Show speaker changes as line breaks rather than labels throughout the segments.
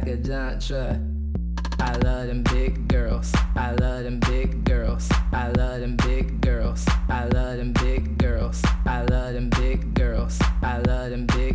like a giant truck. I love them big girls. I love them big girls. I love them big girls. I love them big girls. I love them big girls. I love them big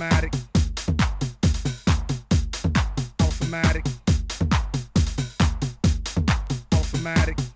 Automatic. Automatic. Automatic.